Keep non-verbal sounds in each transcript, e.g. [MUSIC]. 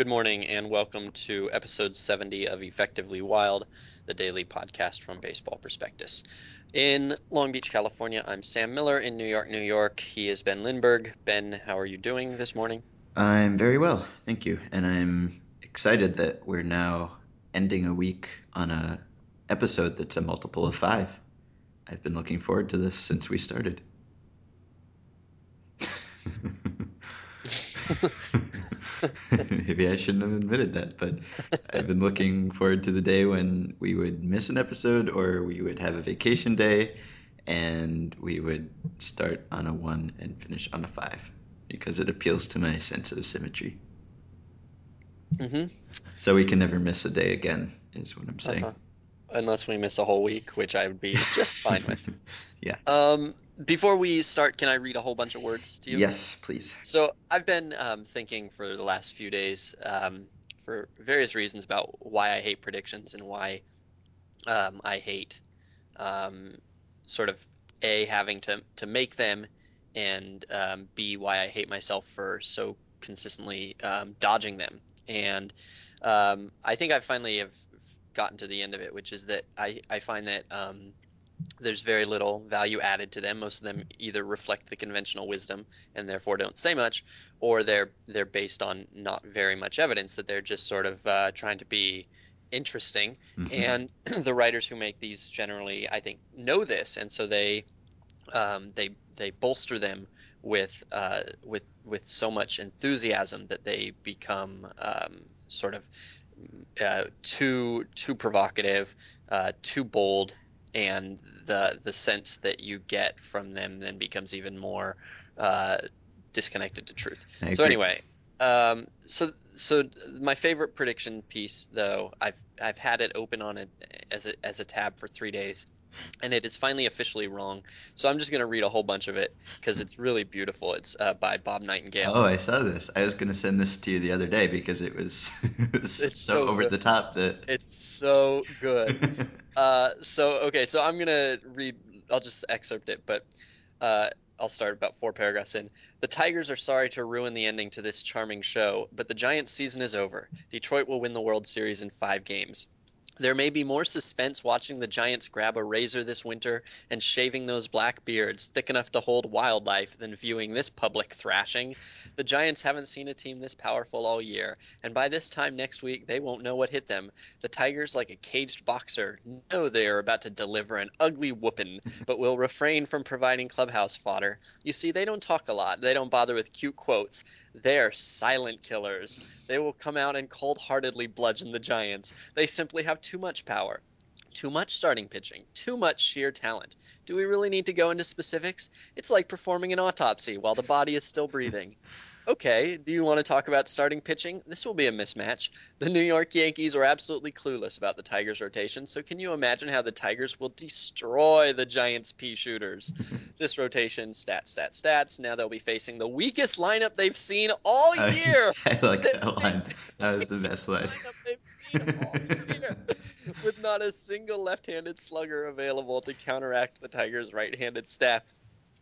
Good morning, and welcome to episode 70 of Effectively Wild, the daily podcast from Baseball Prospectus. In Long Beach, California, I'm Sam Miller. In New York, New York, he is Ben Lindbergh. Ben, how are you doing this morning? I'm very well, thank you. And I'm excited that we're now ending a week on a episode that's a multiple of five. I've been looking forward to this since we started. [LAUGHS] [LAUGHS] [LAUGHS] Maybe I shouldn't have admitted that, but I've been looking forward to the day when we would miss an episode or we would have a vacation day and we would start on a one and finish on a five because it appeals to my sense of symmetry. Mm-hmm. So we can never miss a day again, is what I'm saying. Uh-huh. Unless we miss a whole week, which I would be just fine with. [LAUGHS] yeah. Um, before we start, can I read a whole bunch of words to you? Yes, please. So I've been um, thinking for the last few days, um, for various reasons, about why I hate predictions and why um, I hate um, sort of a having to to make them, and um, b why I hate myself for so consistently um, dodging them. And um, I think I finally have gotten to the end of it, which is that I I find that um, there's very little value added to them. Most of them either reflect the conventional wisdom and therefore don't say much, or they're they're based on not very much evidence that they're just sort of uh, trying to be interesting. Mhm. And [CLEARS THROAT] the writers who make these generally, I think, know this, and so they um, they they bolster them with uh, with with so much enthusiasm that they become um, sort of uh, too too provocative, uh, too bold, and the the sense that you get from them then becomes even more uh, disconnected to truth. So anyway, um, so so my favorite prediction piece, though, I've I've had it open on it as a as a tab for three days, and it is finally officially wrong. So I'm just gonna read a whole bunch of it because it's really beautiful. It's uh, by Bob Nightingale. Oh, I saw this. I was going to send this to you the other day because it was, [LAUGHS] it was It's so so over the top that. It's so good. [LAUGHS] Uh, so okay, so I'm gonna read. I'll just excerpt it, but uh, I'll start about four paragraphs in. The Tigers are sorry to ruin the ending to this charming show, but the Giants' season is over. Detroit will win the World Series in five games. There may be more suspense watching the Giants grab a razor this winter and shaving those black beards thick enough to hold wildlife than viewing this public thrashing. The Giants haven't seen a team this powerful all year, and by this time next week they won't know what hit them. The Tigers, like a caged boxer, know they are about to deliver an ugly whooping, but will refrain from providing clubhouse fodder. You see, they don't talk a lot. They don't bother with cute quotes. They're silent killers. They will come out and cold-heartedly bludgeon the Giants. They simply have too much power. Too much starting pitching, too much sheer talent. Do we really need to go into specifics? It's like performing an autopsy while the body is still [LAUGHS] breathing. Okay, do you want to talk about starting pitching? This will be a mismatch. The New York Yankees are absolutely clueless about the Tigers' rotation, so can you imagine how the Tigers will destroy the Giants' pea shooters? [LAUGHS] This rotation, stats, stats, stats. Now they'll be facing the weakest lineup they've seen all year. [LAUGHS] I like that line. That was the best line. lineup they've seen all year, with not a single left-handed slugger available to counteract the Tigers' right-handed staff.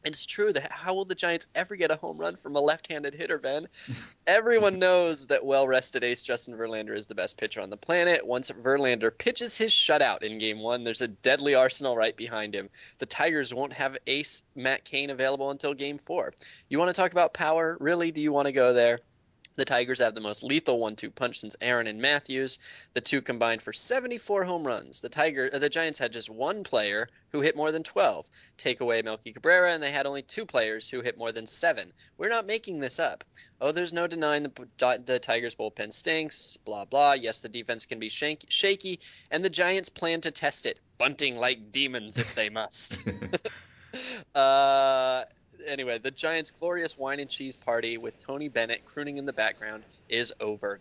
It's true that how will the Giants ever get a home run from a left-handed hitter, Ben? [LAUGHS] Everyone knows that well-rested ace Justin Verlander is the best pitcher on the planet. Once Verlander pitches his shutout in game one, there's a deadly arsenal right behind him. The Tigers won't have ace Matt Cain available until game four. You want to talk about power? Really? Do you want to go there? The Tigers have the most lethal one-two punch since Aaron and Mathews. The two combined for 74 home runs. The Tiger, uh, the Giants had just one player who hit more than 12. Take away Melky Cabrera, and they had only two players who hit more than seven. We're not making this up. Oh, there's no denying the, the Tigers bullpen stinks. Blah blah. Yes, the defense can be shank, shaky, and the Giants plan to test it, bunting like demons if they must. [LAUGHS] [LAUGHS] Uh, anyway, the Giants' glorious wine and cheese party with Tony Bennett crooning in the background is over.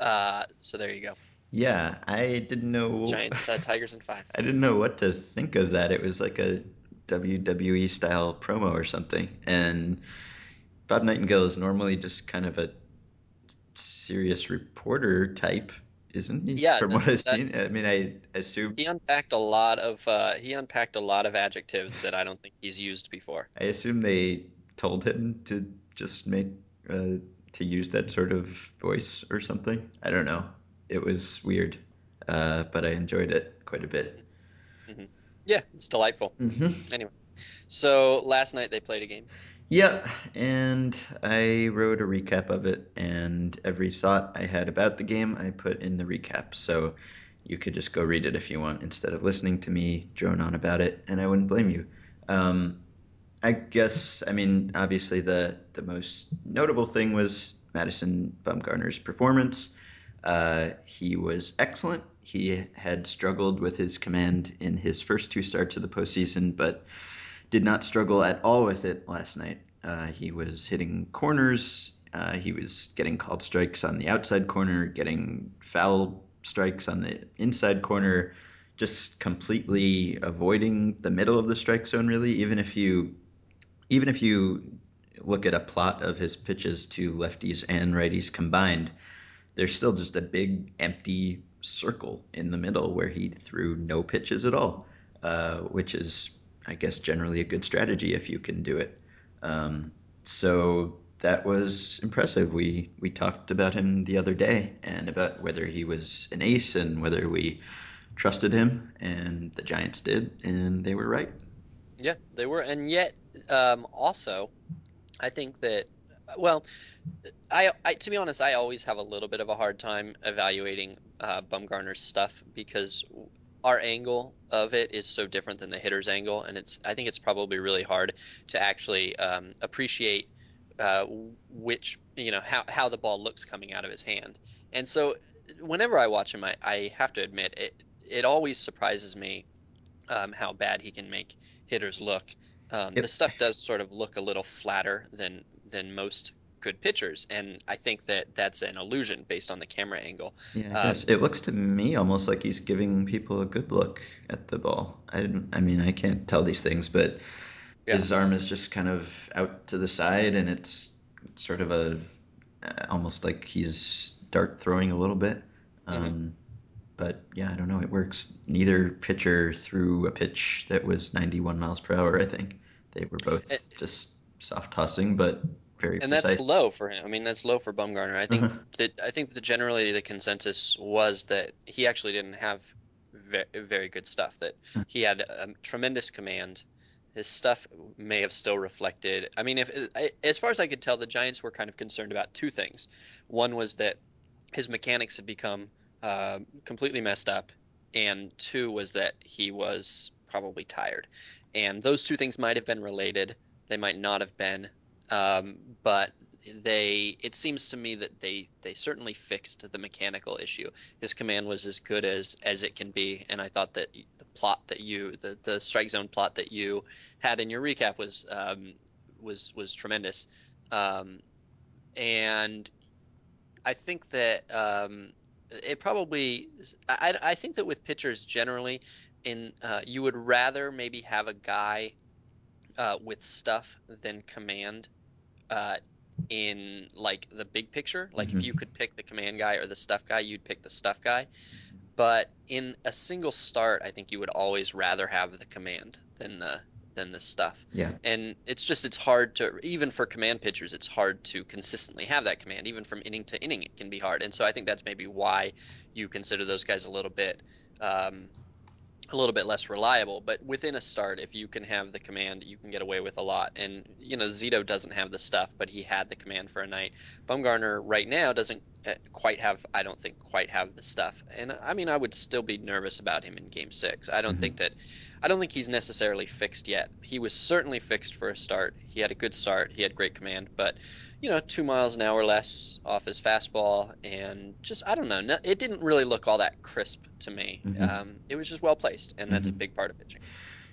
Uh, so there you go. yeah, I didn't know. Giants, uh, Tigers in five. [LAUGHS] I didn't know what to think of that. It was like a WWE style promo or something. And Bob Nightingale is normally just kind of a serious reporter type, isn't he? Yeah, From that, what I've seen. I mean, I assume he unpacked a lot of uh, he unpacked a lot of adjectives that I don't think he's used before. I assume they told him to just make a to use that sort of voice or something. I don't know. It was weird, uh, but I enjoyed it quite a bit. hmm Yeah, it's delightful. hmm Anyway, so last night they played a game. Yeah, and I wrote a recap of it, and every thought I had about the game I put in the recap. So you could just go read it if you want instead of listening to me drone on about it, and I wouldn't blame you. Um, I guess, I mean, obviously the the most notable thing was Madison Bumgarner's performance. Uh, he was excellent. He had struggled with his command in his first two starts of the postseason, but did not struggle at all with it last night. Uh, he was hitting corners. Uh, he was getting called strikes on the outside corner, getting foul strikes on the inside corner, just completely avoiding the middle of the strike zone. Really, even if you even if you look at a plot of his pitches to lefties and righties combined, there's still just a big empty circle in the middle where he threw no pitches at all, uh, which is, I guess, generally a good strategy if you can do it. Um, so that was impressive. We we talked about him the other day and about whether he was an ace and whether we trusted him, and the Giants did, and they were right. Yeah, they were, and yet um, also I think that well, I, I to be honest, I always have a little bit of a hard time evaluating uh, Bumgarner's stuff because our angle of it is so different than the hitter's angle, and it's I think it's probably really hard to actually um, appreciate uh, which you know how how the ball looks coming out of his hand. And so whenever I watch him, I, I have to admit it it always surprises me um, how bad he can make hitters look. Um, the stuff does sort of look a little flatter than than most good pitchers, and I think that that's an illusion based on the camera angle. yeah, Um, it looks to me almost like he's giving people a good look at the ball. I, I mean, I can't tell these things, but yeah. his arm is just kind of out to the side, and it's sort of a almost like he's dart throwing a little bit. hmm Um, but yeah, I don't know. It works. Neither pitcher threw a pitch that was 91 miles per hour. I think they were both just soft tossing, but very and that's low for him. I mean, that's low for Bumgarner. I think Uh-huh. that I think that generally the consensus was that he actually didn't have very, very good stuff. That he had a tremendous command. His stuff may have still reflected. I mean, if as far as I could tell, the Giants were kind of concerned about two things. One was that his mechanics had become uh, completely messed up, and two was that he was probably tired. And those two things might have been related. They might not have been, um, but they. It seems to me that they they certainly fixed the mechanical issue. His command was as good as as it can be, and I thought that the plot that you the the strike zone plot that you had in your recap was um, was was tremendous. Um, and I think that um, it probably I, I think that with pitchers generally in uh, you would rather maybe have a guy uh, with stuff than command uh, in like the big picture. Like if you could pick the command guy or the stuff guy, you'd pick the stuff guy. But in a single start, I think you would always rather have the command than the than the stuff. Yeah. And it's just it's hard to even for command pitchers, it's hard to consistently have that command. Even from inning to inning, it can be hard. And so I think that's maybe why you consider those guys a little bit um, a little bit less reliable. But within a start, if you can have the command, you can get away with a lot. And you know, Zito doesn't have the stuff, but he had the command for a night. Bumgarner right now doesn't uh, quite have, I don't think, quite have the stuff. And I mean, I would still be nervous about him in Game Six. I don't think hmm that, I don't think he's necessarily fixed yet. He was certainly fixed for a start. He had a good start. He had great command, but you know, two miles an hour less off his fastball, and just I don't know. No, it didn't really look all that crisp to me. hmm Um, it was just well placed, and that's a hmm big part of pitching.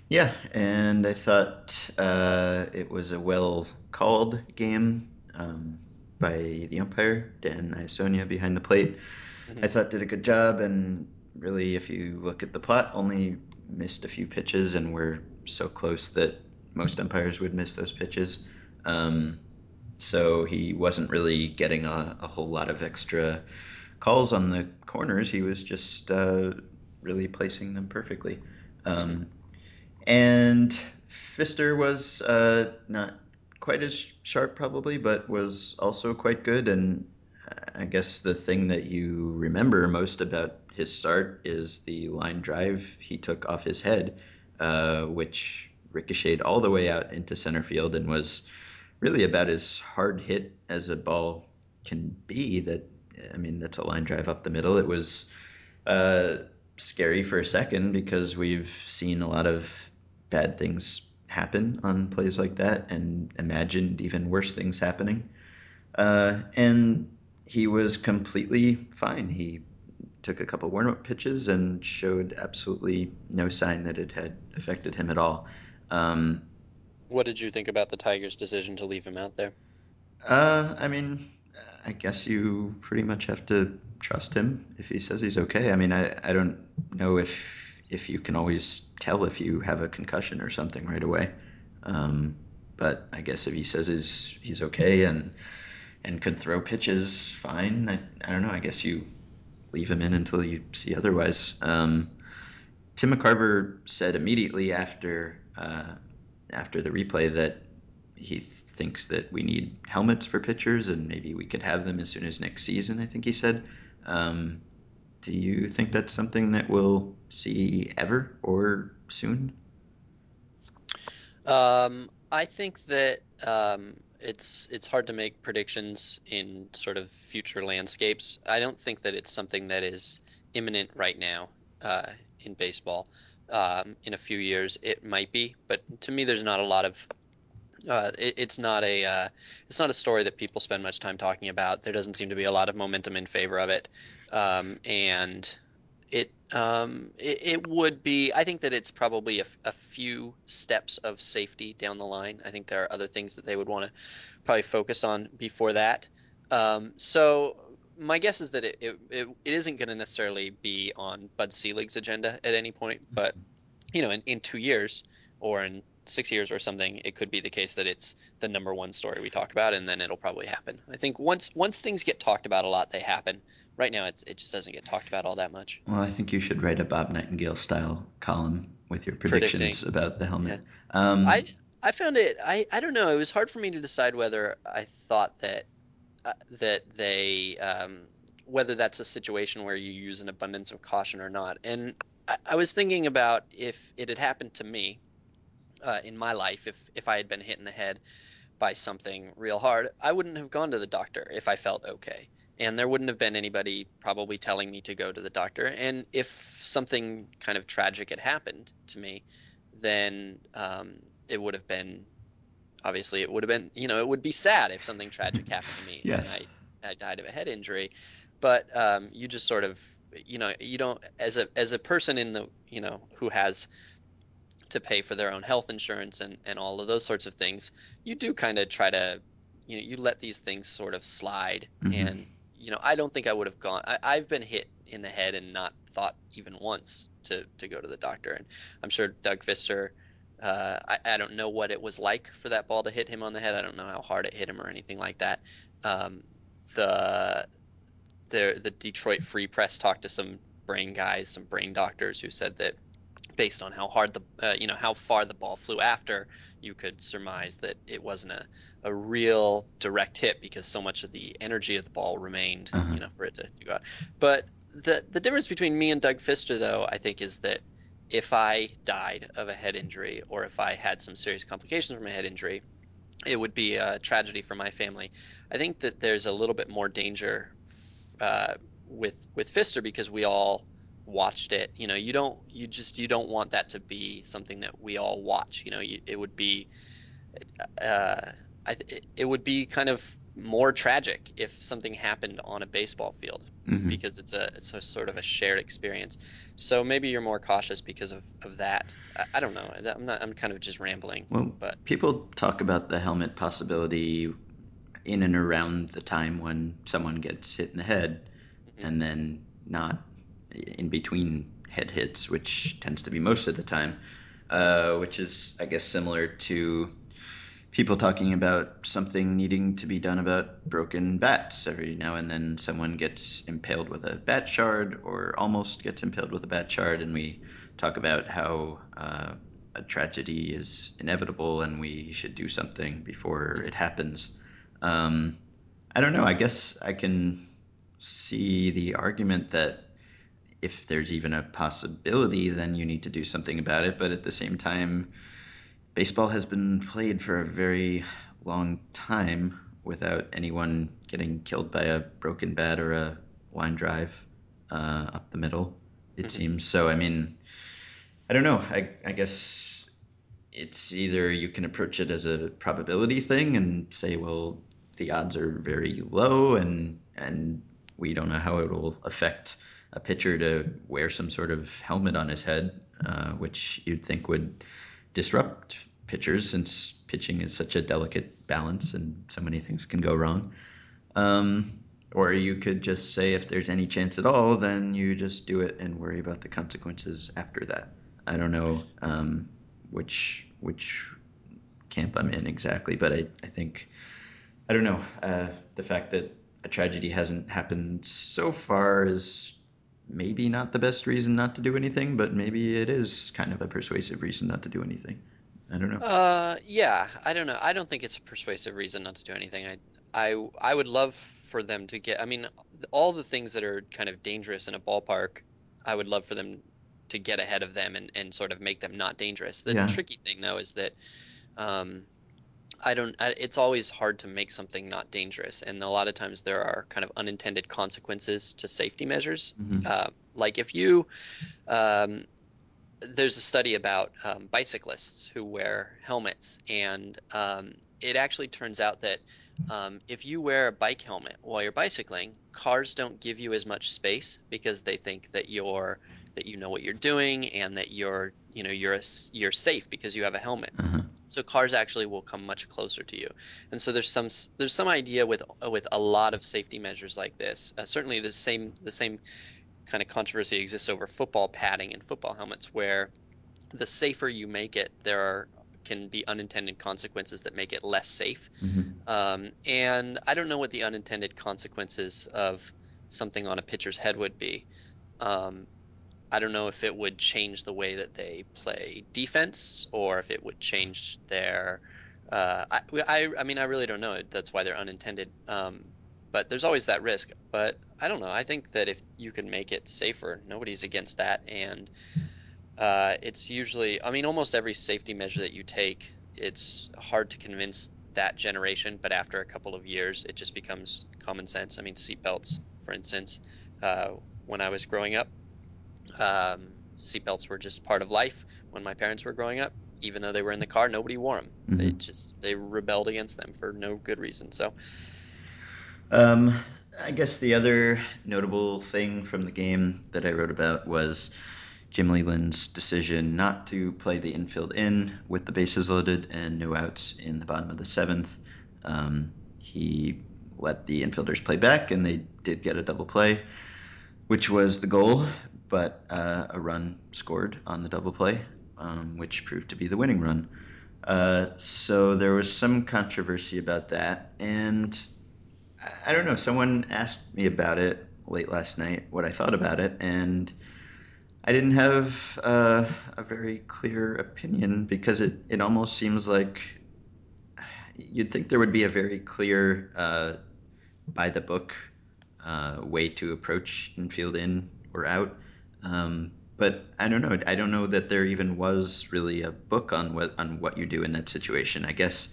Yeah, and I thought uh, it was a well called game um, by the umpire, Dan Iassogna, behind the plate. hmm I thought did a good job, and really, if you look at the plot, only missed a few pitches, and were so close that most umpires would miss those pitches. Um, so he wasn't really getting a, a whole lot of extra calls on the corners. He was just uh, really placing them perfectly. Um, and Fister was uh, not quite as sharp probably, but was also quite good. And I guess the thing that you remember most about his start is the line drive he took off his head, uh, which ricocheted all the way out into center field and was really about as hard hit as a ball can be. That I mean, that's a line drive up the middle. It was uh, scary for a second because we've seen a lot of bad things happen on plays like that and imagined even worse things happening. Uh, and he was completely fine. He took a couple warm up pitches and showed absolutely no sign that it had affected him at all. Um, What did you think about the Tigers' decision to leave him out there? uh, I mean, I guess you pretty much have to trust him if he says he's okay. I mean, I, I don't know if if you can always tell if you have a concussion or something right away. Um, but I guess if he says he's he's okay and and could throw pitches fine, I, I don't know. I guess you leave him in until you see otherwise. Um, Tim McCarver said immediately after uh, after the replay that he thinks that we need helmets for pitchers and maybe we could have them as soon as next season. I think he said. Um, do you think that's something that we'll see ever or soon? Um, I think that um, it's it's hard to make predictions in sort of future landscapes. I don't think that it's something that is imminent right now uh, in baseball. Um, in a few years, it might be, but to me, there's not a lot of uh, it, it's not a uh, it's not a story that people spend much time talking about. There doesn't seem to be a lot of momentum in favor of it, um, and it um, it, it would be. I think that it's probably a, a few steps of safety down the line. I think there are other things that they would want to probably focus on before that. Um, so my guess is that it it, it, it isn't going to necessarily be on Bud Selig's agenda at any point, but you know, in, in two years or in six years or something, it could be the case that it's the number one story we talk about, and then it'll probably happen. I think once once things get talked about a lot, they happen. Right now, it's it just doesn't get talked about all that much. Well, I think you should write a Bob Nightingale style column with your Predicting, predictions about the helmet. I Um, I found it. I I don't know. It was hard for me to decide whether I thought that that they um, whether that's a situation where you use an abundance of caution or not. And I, I was thinking about if it had happened to me uh, in my life, if if I had been hit in the head by something real hard, I wouldn't have gone to the doctor if I felt okay. And there wouldn't have been anybody probably telling me to go to the doctor. And if something kind of tragic had happened to me, then um, it would have been obviously it would have been you know it would be sad if something tragic happened to me and. I I died of a head injury. But um, you just sort of you know you don't as a as a person in the you know who has to pay for their own health insurance and, and all of those sorts of things, you do kind of try to, you know, you let these things sort of slide. hmm And, you know, I don't think I would have gone. I, I've been hit in the head and not thought even once to, to go to the doctor. And I'm sure Doug Fister, uh, I, I don't know what it was like for that ball to hit him on the head. I don't know how hard it hit him or anything like that. Um, the, the, the Detroit Free Press talked to some brain guys, some brain doctors who said that based on how hard the uh, you know how far the ball flew after, you could surmise that it wasn't a, a real direct hit because so much of the energy of the ball remained Uh-huh. you know for it to, to go out. But the the difference between me and Doug Fister though I think is that if I died of a head injury or if I had some serious complications from a head injury, it would be a tragedy for my family. I think that there's a little bit more danger uh, with with Fister because we all watched it. You know, you don't you just you don't want that to be something that we all watch. You know, you, it would be uh, I it would be kind of more tragic if something happened on a baseball field hmm because it's a it's a sort of a shared experience. So maybe you're more cautious because of of that. I, I don't know. I'm not. I'm kind of just rambling, Well, but. people talk about the helmet possibility in and around the time when someone gets hit in the head, mhm. and then not in between head hits, which tends to be most of the time, uh, which is, I guess, similar to people talking about something needing to be done about broken bats. Every now and then, someone gets impaled with a bat shard or almost gets impaled with a bat shard, and we talk about how uh, a tragedy is inevitable and we should do something before it happens. Um, I don't know. I guess I can see the argument that if there's even a possibility, then you need to do something about it. But at the same time, baseball has been played for a very long time without anyone getting killed by a broken bat or a line drive uh, up the middle, it Mhm. seems. So, I mean, I don't know. I, I guess it's either you can approach it as a probability thing and say, well, the odds are very low and and we don't know how it will affect a pitcher to wear some sort of helmet on his head, uh, which you'd think would disrupt pitchers since pitching is such a delicate balance and so many things can go wrong. Um, or you could just say if there's any chance at all, then you just do it and worry about the consequences after that. I don't know um, which which camp I'm in exactly, but I, I think I don't know uh, the fact that a tragedy hasn't happened so far is maybe not the best reason not to do anything, but maybe it is kind of a persuasive reason not to do anything. I don't know. Uh, yeah, I don't know. I don't think it's a persuasive reason not to do anything. I, I, I would love for them to get, I mean, all the things that are kind of dangerous in a ballpark, I would love for them to get ahead of them and, and sort of make them not dangerous. The Yeah. tricky thing though is that, um, I don't, I, it's always hard to make something not dangerous. And a lot of times there are kind of unintended consequences to safety measures. hmm Uh, like if you, um, there's a study about um, bicyclists who wear helmets, and um, it actually turns out that um, if you wear a bike helmet while you're bicycling, cars don't give you as much space because they think that you're that you know what you're doing and that you're you know you're a, you're safe because you have a helmet. Uh-huh. So cars actually will come much closer to you, and so there's some there's some idea with with a lot of safety measures like this. Uh, certainly, the same the same kind of controversy exists over football padding and football helmets, where the safer you make it, there are can be unintended consequences that make it less safe. hmm Um, and I don't know what the unintended consequences of something on a pitcher's head would be. Um, I don't know if it would change the way that they play defense or if it would change their. Uh, I, I, I mean, I really don't know. That's why they're unintended. Um, but there's always that risk. But I don't know. I think that if you can make it safer, nobody's against that. And uh, it's usually, I mean, almost every safety measure that you take, it's hard to convince that generation, but after a couple of years, it just becomes common sense. I mean, seatbelts, for instance, uh, when I was growing up, um, seatbelts were just part of life. When my parents were growing up, even though they were in the car, nobody wore them. They hmm just they rebelled against them for no good reason. So, Um, I guess the other notable thing from the game that I wrote about was Jim Leyland's decision not to play the infield in with the bases loaded and no outs in the bottom of the seventh. Um, he let the infielders play back, and they did get a double play, which was the goal, but uh, a run scored on the double play, um, which proved to be the winning run. Uh, so there was some controversy about that, and I don't know. Someone asked me about it late last night, what I thought about it, and I didn't have uh, a very clear opinion because it, it almost seems like you'd think there would be a very clear, uh, by the book uh, way to approach infield in or out. Um, but I don't know. I don't know that there even was really a book on what on what you do in that situation. I guess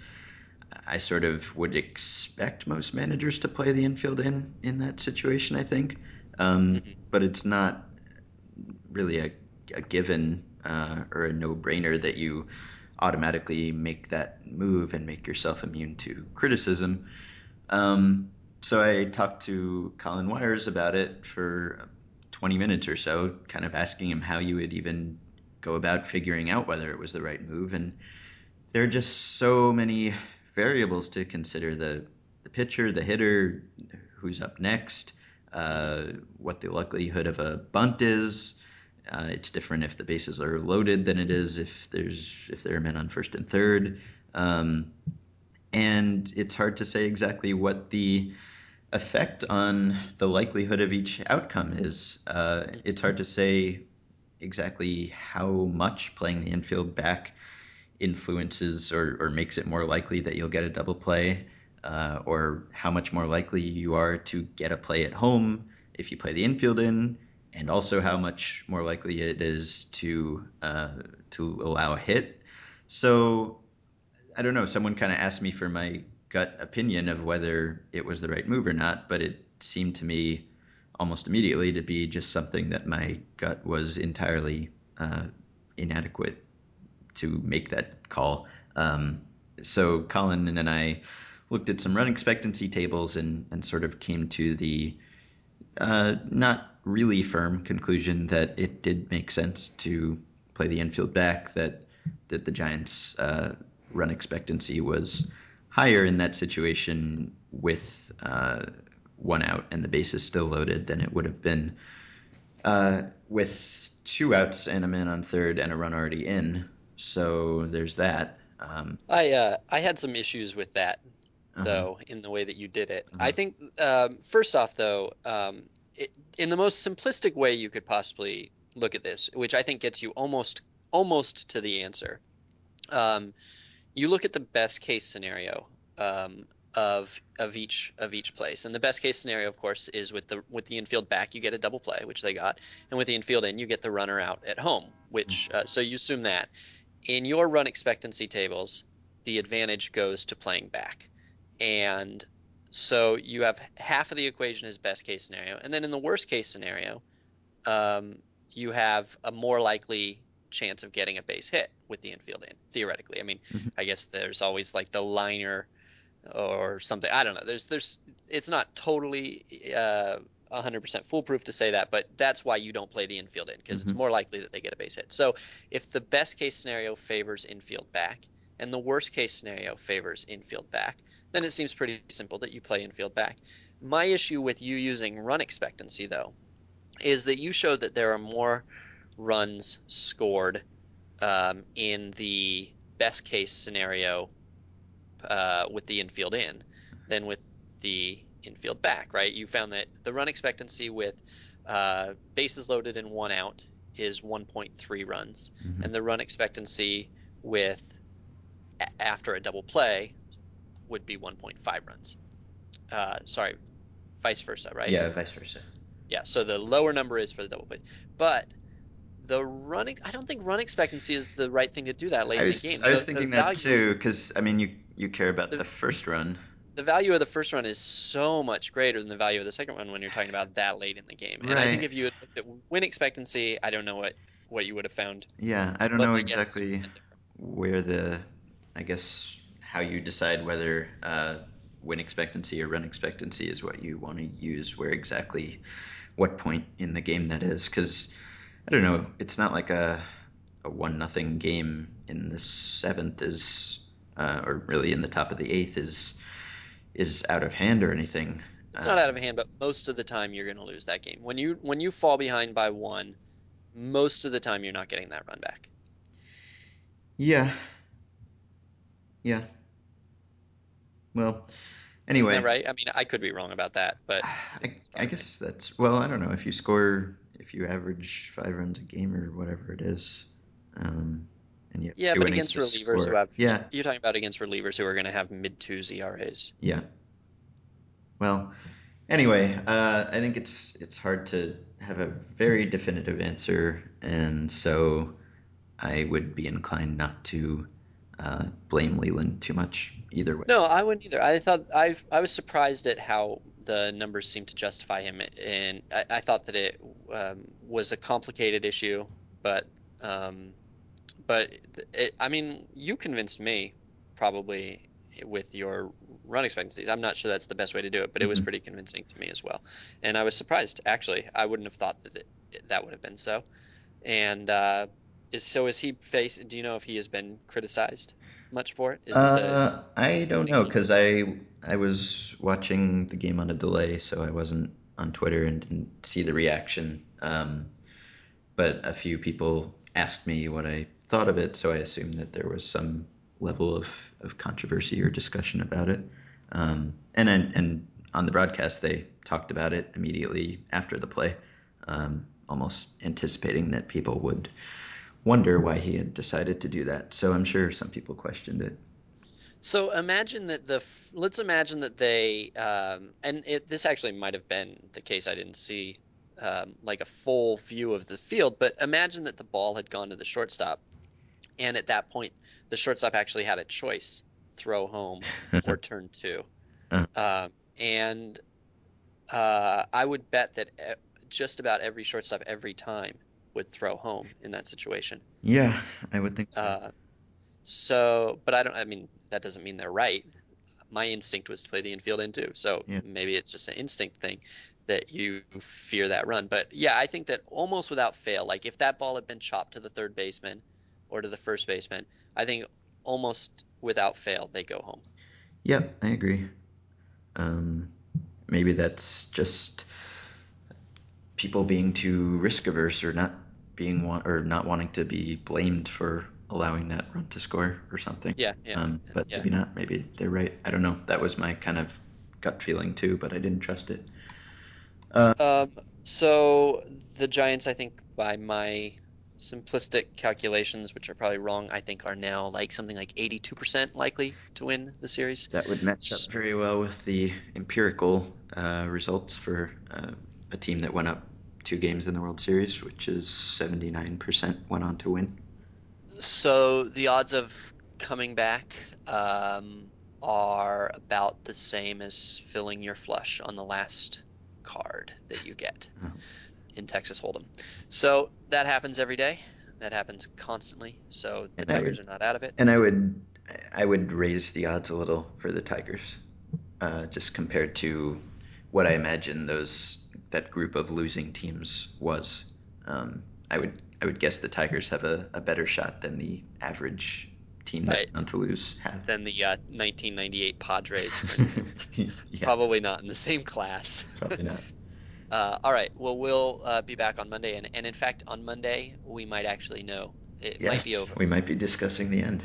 I sort of would expect most managers to play the infield in in that situation. I think, um, mhm, but it's not really a, a given uh, or a no-brainer that you automatically make that move and make yourself immune to criticism. Um, so I talked to Colin Wyers about it for 20 minutes or so, kind of asking him how you would even go about figuring out whether it was the right move. And there are just so many variables to consider the the pitcher, the hitter, who's up next, uh, what the likelihood of a bunt is. Uh, it's different if the bases are loaded than it is if there's if there are men on first and third. Um, and it's hard to say exactly what the effect on the likelihood of each outcome is. Uh, it's hard to say exactly how much playing the infield back influences or, or makes it more likely that you'll get a double play, uh, or how much more likely you are to get a play at home if you play the infield in, and also how much more likely it is to uh, to allow a hit. So I don't know. Someone kind of asked me for my gut opinion of whether it was the right move or not, but it seemed to me almost immediately to be just something that my gut was entirely uh, inadequate to make that call. Um, so Colin and then I looked at some run expectancy tables and, and sort of came to the uh, not really firm conclusion that it did make sense to play the infield back, that that the Giants' uh, run expectancy was higher in that situation with uh, one out and the bases still loaded than it would have been uh, with two outs and a man on third and a run already in. So there's that. Um, I uh, I had some issues with that uh-huh, though in the way that you did it. I uh-huh, think um, first off though, um, it, in the most simplistic way you could possibly look at this, which I think gets you almost almost to the answer. You look at the best case scenario um, of of each of each place, and the best case scenario, of course, is with the with the infield back, you get a double play, which they got, and with the infield in, you get the runner out at home. Which uh, so you assume that. In your run expectancy tables, the advantage goes to playing back, and so you have half of the equation is best case scenario, and then in the worst case scenario, um, you have a more likely chance of getting a base hit with the infield in, theoretically. I mean, mhm, I guess there's always like the liner or something. I don't know. There's there's it's not totally uh 100% foolproof to say that, but that's why you don't play the infield in because it's mhm, more likely that they get a base hit. So if the best case scenario favors infield back and the worst case scenario favors infield back, then it seems pretty simple that you play infield back. My issue with you using run expectancy though is that you showed that there are more runs scored um, in the best case scenario uh, with the infield in than with the infield back, right? You found that the run expectancy with uh, bases loaded and one out is 1.3 runs, mhm. and the run expectancy with after a double play would be 1.5 runs. Uh, sorry, vice versa, right? Yeah, vice versa. Yeah, so the lower number is for the double play. But the running, I don't think run expectancy is the right thing to do that late I in the game. I was The the thinking that too, because I mean, you you care about the the first run, the value of the first run is so much greater than the value of the second run when you're talking about that late in the game. And I think if you had looked at win expectancy, I don't know what what you would have found, Yeah, I don't know my guesses would have exactly where the, I guess, how you decide whether uh, win expectancy or run expectancy is what you want to use, where exactly, what point in the game that is. Because, I don't know, it's not like a, a one nothing game in the seventh is, uh, or really in the top of the eighth is, is out of hand or anything. It's not out of hand, but most of the time you're going to lose that game. When you when you fall behind by one, most of the time you're not getting that run back. yeah, yeah. Well, Isn't that anyway, right? I mean, I could be wrong about that, but [SIGHS] I I, that's I probably right. guess that's well. I don't know if you score if you average five runs a game or whatever it is, um, and you have Yeah, two but against relievers who have Yeah, you're talking about against relievers who are going to have mid twos ERAs. yeah. Well, anyway, uh, I think it's it's hard to have a very definitive answer, and so I would be inclined not to uh, blame Leyland too much either way. No, I wouldn't either. I thought I I was surprised at how the numbers seemed to justify him, and I, I thought that it um, was a complicated issue, but um, but it, I mean, you convinced me probably with your run expectancies. I'm not sure that's the best way to do it, but it was hmm pretty convincing to me as well, and I was surprised actually. I wouldn't have thought that it, that would have been so. And uh, is so is he face? Do you know if he has been criticized much for it? Is this a Uh, I don't know because I I was watching the game on a delay, so I wasn't on Twitter and didn't see the reaction. Um, but a few people asked me what I thought of it, so I assumed that there was some level of, of controversy or discussion about it. Um, and and on the broadcast, they talked about it immediately after the play. Um, almost anticipating that people would wonder why he had decided to do that. So I'm sure some people questioned it. So imagine that the f- let's imagine that they um, and it this actually might have been the case. I didn't see um, like a full view of the field, but imagine that the ball had gone to the shortstop, and at that point the shortstop actually had a choice: throw home or [LAUGHS] turn two. Uh, Um, and uh, I would bet that e- just about every shortstop every time would throw home in that situation. yeah, I would think so. Uh, so, but I don't. I mean, that doesn't mean they're right. my instinct was to play the infield in too. So Yeah. maybe it's just an instinct thing that you fear that run. But yeah, I think that almost without fail, like if that ball had been chopped to the third baseman or to the first baseman, I think almost without fail they go home. Yep, I agree. Um, maybe that's just people being too risk averse or not being want or not wanting to be blamed for allowing that run to score or something. Yeah, yeah, Um, but yeah. maybe not. Maybe they're right. I don't know. That was my kind of gut feeling too, but I didn't trust it. Uh, Um, so the Giants, I think by my simplistic calculations, which are probably wrong, I think are now like something like 82% likely to win the series. that would match up very well with the empirical uh, results for uh, a team that went up two games in the World Series, which is 79% went on to win. So the odds of coming back um, are about the same as filling your flush on the last card that you get Uh, in Texas Hold'em. So that happens every day. That happens constantly. So the and Tigers would are not out of it. and I would I would raise the odds a little for the Tigers, uh, just compared to what I imagine those that group of losing teams was. Um, I would I would guess the Tigers have a, a better shot than the average team that Right. went on to lose. Than the uh, 1998 Padres, for [LAUGHS] instance. yeah, Probably not in the same class. probably not. [LAUGHS] Uh, all right. Well, we'll uh, be back on Monday, and, and in fact, on Monday we might actually know. It might be over. we might be discussing the end.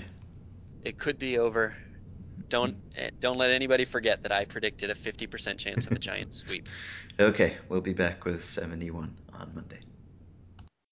It could be over. Don't eh, don't let anybody forget that I predicted a 50% chance of a Giants sweep. [LAUGHS] okay, we'll be back with 71 on Monday.